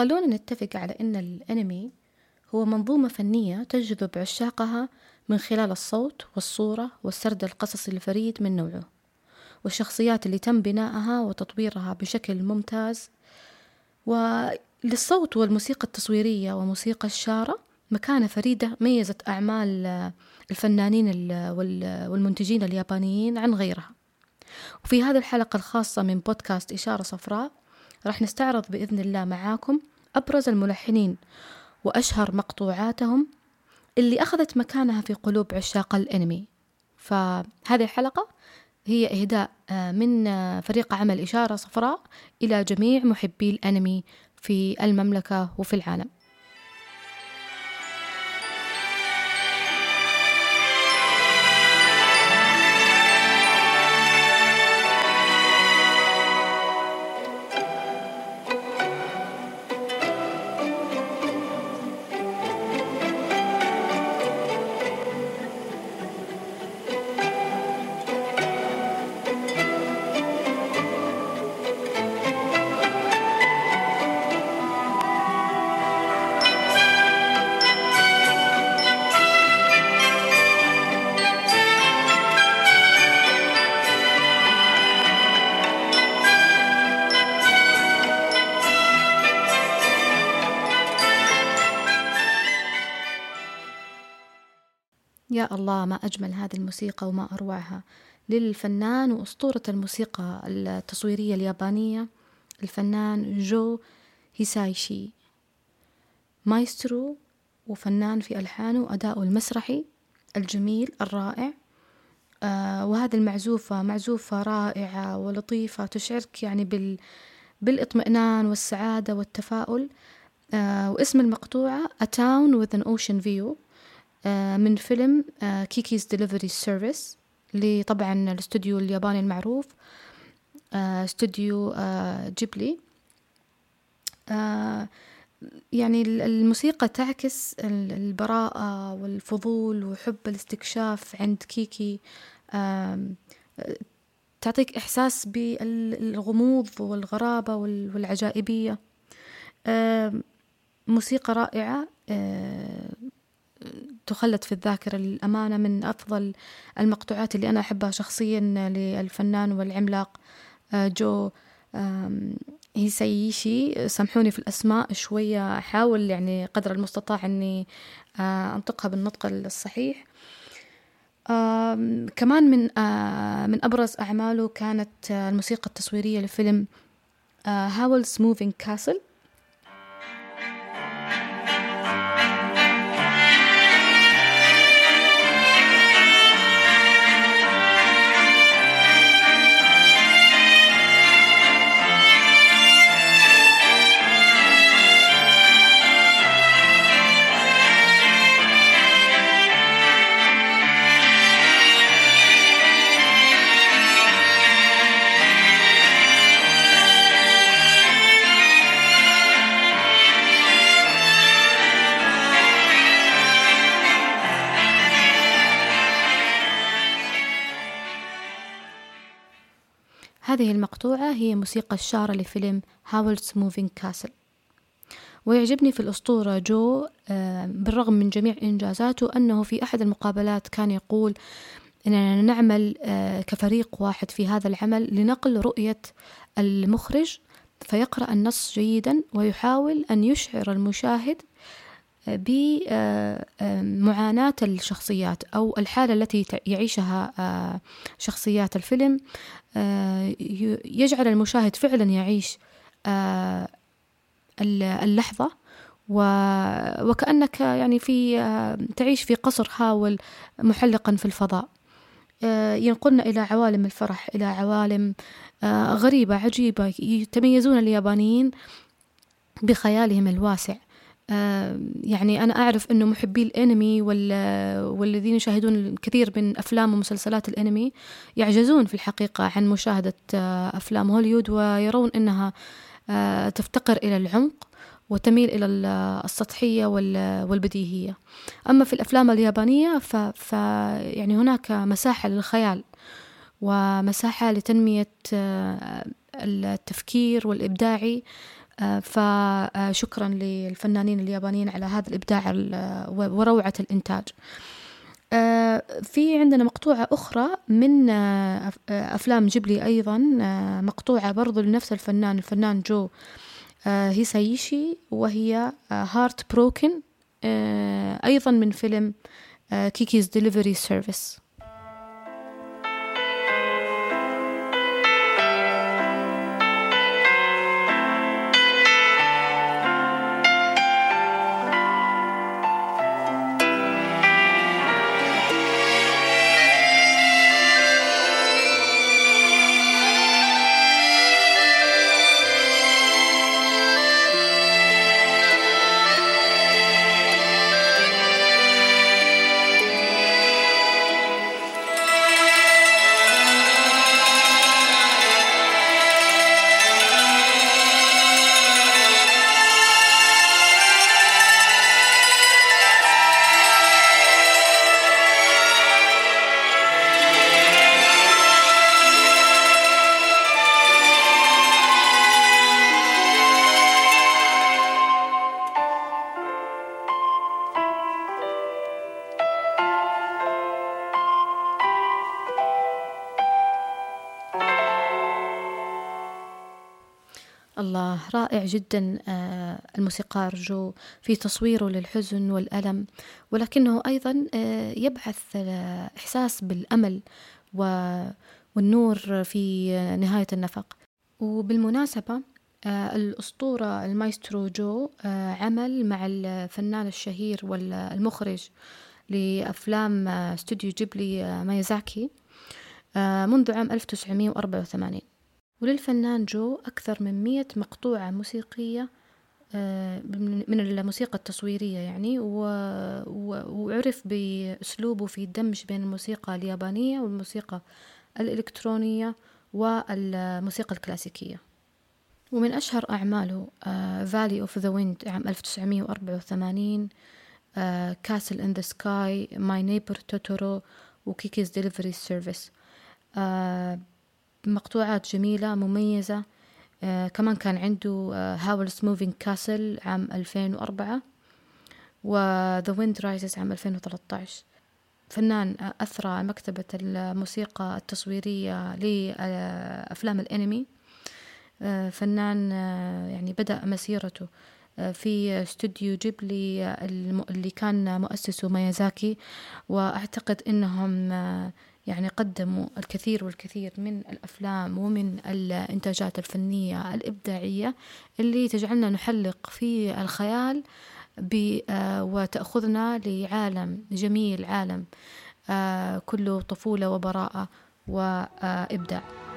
خلونا نتفق على أن الأنمي هو منظومة فنية تجذب عشاقها من خلال الصوت والصورة والسرد القصصي الفريد من نوعه والشخصيات اللي تم بنائها وتطويرها بشكل ممتاز. وللصوت والموسيقى التصويرية وموسيقى الشارة مكانة فريدة ميزت أعمال الفنانين والمنتجين اليابانيين عن غيرها. وفي هذه الحلقة الخاصة من بودكاست إشارة صفراء راح نستعرض بإذن الله معاكم أبرز الملحنين وأشهر مقطوعاتهم اللي أخذت مكانها في قلوب عشاق الأنمي. فهذه الحلقة هي إهداء آه، من آه، فريق عمل إشارة صفراء إلى جميع محبي الأنمي في المملكة وفي العالم. الله ما أجمل هذه الموسيقى وما أروعها. للفنان وأسطورة الموسيقى التصويرية اليابانية الفنان جو هيسايشي. مايسترو وفنان في ألحانه وأداؤه المسرحي الجميل الرائع. آه وهذه المعزوفة معزوفة رائعة ولطيفة تشعرك يعني بال بالإطمئنان والسعادة والتفاؤل. آه واسم المقطوعة A Town with an Ocean View. من فيلم Kiki's Delivery Service اللي طبعا الاستوديو الياباني المعروف آه، استوديو آه، جيبلي. يعني الموسيقى تعكس البراءة والفضول وحب الاستكشاف عند كيكي. تعطيك إحساس بالغموض والغرابة والعجائبية. موسيقى رائعة. تخلد في الذاكرة للأمانة من أفضل المقطوعات اللي أنا أحبها شخصيا للفنان والعملاق آه، جو هيسايشي. سامحوني في الأسماء شوية أحاول يعني قدر المستطاع أني آه، أنطقها بالنطق الصحيح. كمان من آه، من أبرز أعماله كانت الموسيقى التصويرية لفيلم هاولز موفينج كاسل. هذه المقطوعة هي موسيقى الشارة لفيلم Howl's Moving Castle ويعجبني في الأسطورة جو آه، بالرغم من جميع إنجازاته أنه في أحد المقابلات كان يقول أننا نعمل آه، كفريق واحد في هذا العمل لنقل رؤية المخرج فيقرأ النص جيدا ويحاول أن يشعر المشاهد بمعاناة الشخصيات أو الحالة التي يعيشها آه، شخصيات الفيلم. آه، يجعل المشاهد فعلا يعيش آه، اللحظة وكأنك يعني في تعيش في قصر هاول محلقا في الفضاء. ينقلنا إلى عوالم الفرح إلى عوالم غريبة عجيبة يتميزون اليابانيين بخيالهم الواسع. يعني أنا أعرف أنه محبي الأنمي والذين يشاهدون الكثير من أفلام ومسلسلات الأنمي يعجزون في الحقيقة عن مشاهدة آه، أفلام هوليوود ويرون أنها آه، تفتقر إلى العمق وتميل إلى السطحية والبديهية. أما في الأفلام اليابانية ف يعني هناك مساحة للخيال ومساحة لتنمية آه، التفكير والإبداعي فشكرا للفنانين اليابانيين على هذا الإبداع وروعة الإنتاج. في عندنا مقطوعة أخرى من أفلام جيبلي أيضا مقطوعة برضو لنفس الفنان الفنان جو هيسايشي وهي Heartbroken أيضا من فيلم Kiki's Delivery Service الله. رائع جدا آه، الموسيقار جو في تصويره للحزن والألم. ولكنه أيضا آه، يبعث إحساس بالأمل والنور في نهاية النفق. وبالمناسبة آه، الأسطورة المايسترو جو عمل مع الفنان الشهير والمخرج لأفلام استوديو جيبلي ميازاكي منذ عام 1984 وللفنان جو أكثر من مية مقطوعة موسيقية آه، من الموسيقى التصويرية يعني وعرف بأسلوبه في الدمج بين الموسيقى اليابانية والموسيقى الإلكترونية والموسيقى الكلاسيكية. ومن أشهر أعماله Valley of the Wind عام 1984 Castle in the Sky My Neighbor Totoro و Kiki's Delivery Service مقطوعات جميلة مميزة. آه كمان كان عنده Howl's Moving Castle عام 2004 و The Wind Rises عام 2013 فنان أثرى مكتبة الموسيقى التصويرية لأفلام الأنمي. آه فنان آه يعني بدأ مسيرته آه، في استوديو جيبلي اللي كان مؤسسه ميازاكي. وأعتقد أنهم آه، يعني قدموا الكثير والكثير من الأفلام ومن الإنتاجات الفنية الإبداعية اللي تجعلنا نحلق في الخيال آه، وتأخذنا لعالم جميل عالم آه، كله طفولة وبراءة وإبداع.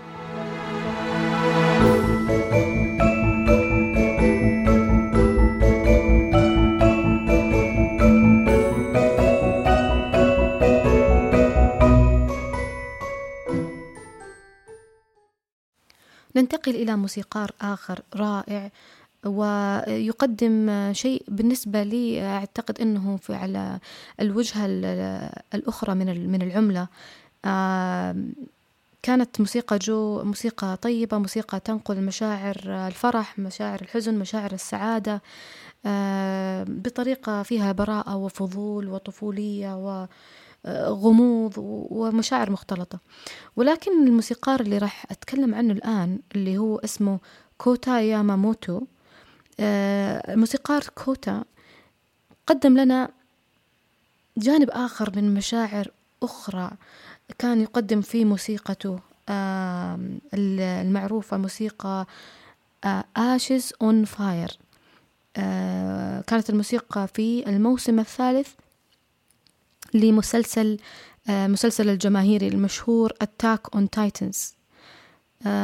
ننتقل إلى موسيقار آخر رائع ويقدم شيء بالنسبة لي أعتقد أنه في على الوجهة الأخرى من من العملة. كانت موسيقى جو موسيقى طيبة موسيقى تنقل مشاعر الفرح مشاعر الحزن مشاعر السعادة بطريقة فيها براءة وفضول وطفولية و غموض ومشاعر مختلطة. ولكن الموسيقار اللي راح أتكلم عنه الآن اللي هو اسمه كوتا ياماموتو آه، الموسيقار كوتا قدم لنا جانب آخر من مشاعر أخرى. كان يقدم في موسيقته المعروفة موسيقى Ashes on Fire كانت الموسيقى في الموسم الثالث لمسلسل آه، مسلسل الجماهيري المشهور Attack on Titans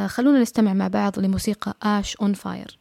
خلونا نستمع مع بعض لموسيقى Ashes on Fire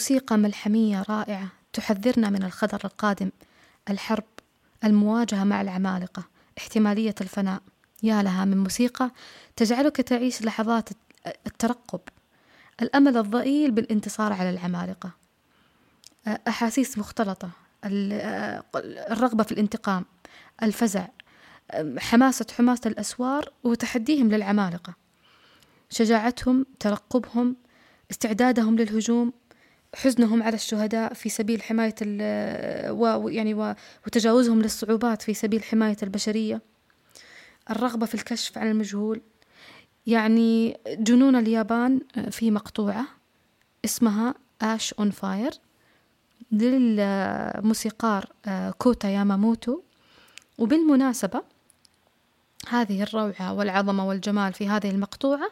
موسيقى ملحمية رائعة تحذرنا من الخطر القادم الحرب المواجهة مع العمالقة احتمالية الفناء. يا لها من موسيقى تجعلك تعيش لحظات الترقب. الأمل الضئيل بالانتصار على العمالقة. أحاسيس مختلطة الرغبة في الانتقام الفزع حماسة حماسة الأسوار وتحديهم للعمالقة. شجاعتهم ترقبهم استعدادهم للهجوم حزنهم على الشهداء في سبيل حماية ويعني وتجاوزهم للصعوبات في سبيل حماية البشرية. الرغبة في الكشف عن المجهول. يعني جنون اليابان في مقطوعة اسمها آش أون فاير للموسيقار كوتا ياماموتو. وبالمناسبة هذه الروعة والعظمة والجمال في هذه المقطوعة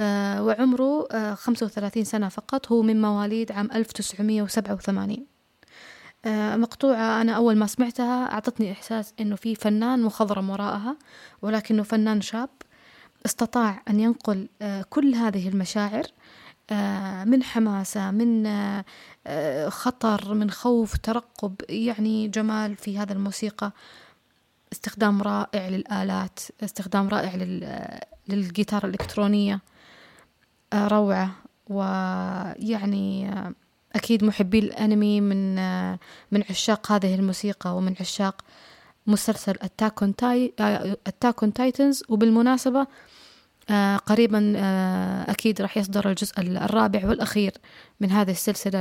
وعمره آه، خمسة وثلاثين سنة فقط. هو من مواليد عام ألف تسعمية وسبعة وثمانين. آه، مقطوعة أنا أول ما سمعتها أعطتني إحساس إنه في فنان مخضرم وراءها ولكنه فنان شاب استطاع أن ينقل كل هذه المشاعر من حماسة من خطر من خوف ترقب يعني جمال في هذا الموسيقى. استخدام رائع للآلات استخدام رائع للجيتار الإلكترونية. آه، روعة ويعني آه، أكيد محبي الأنمي من آه، من عشاق هذه الموسيقى ومن عشاق مسلسل Attack تاي Titans وبالمناسبة قريبا أكيد راح يصدر الجزء الرابع والأخير من هذه السلسلة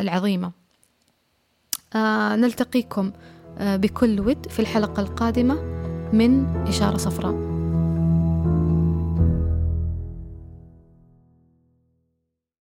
العظيمة. نلتقيكم بكل ود في الحلقة القادمة من إشارة صفراء.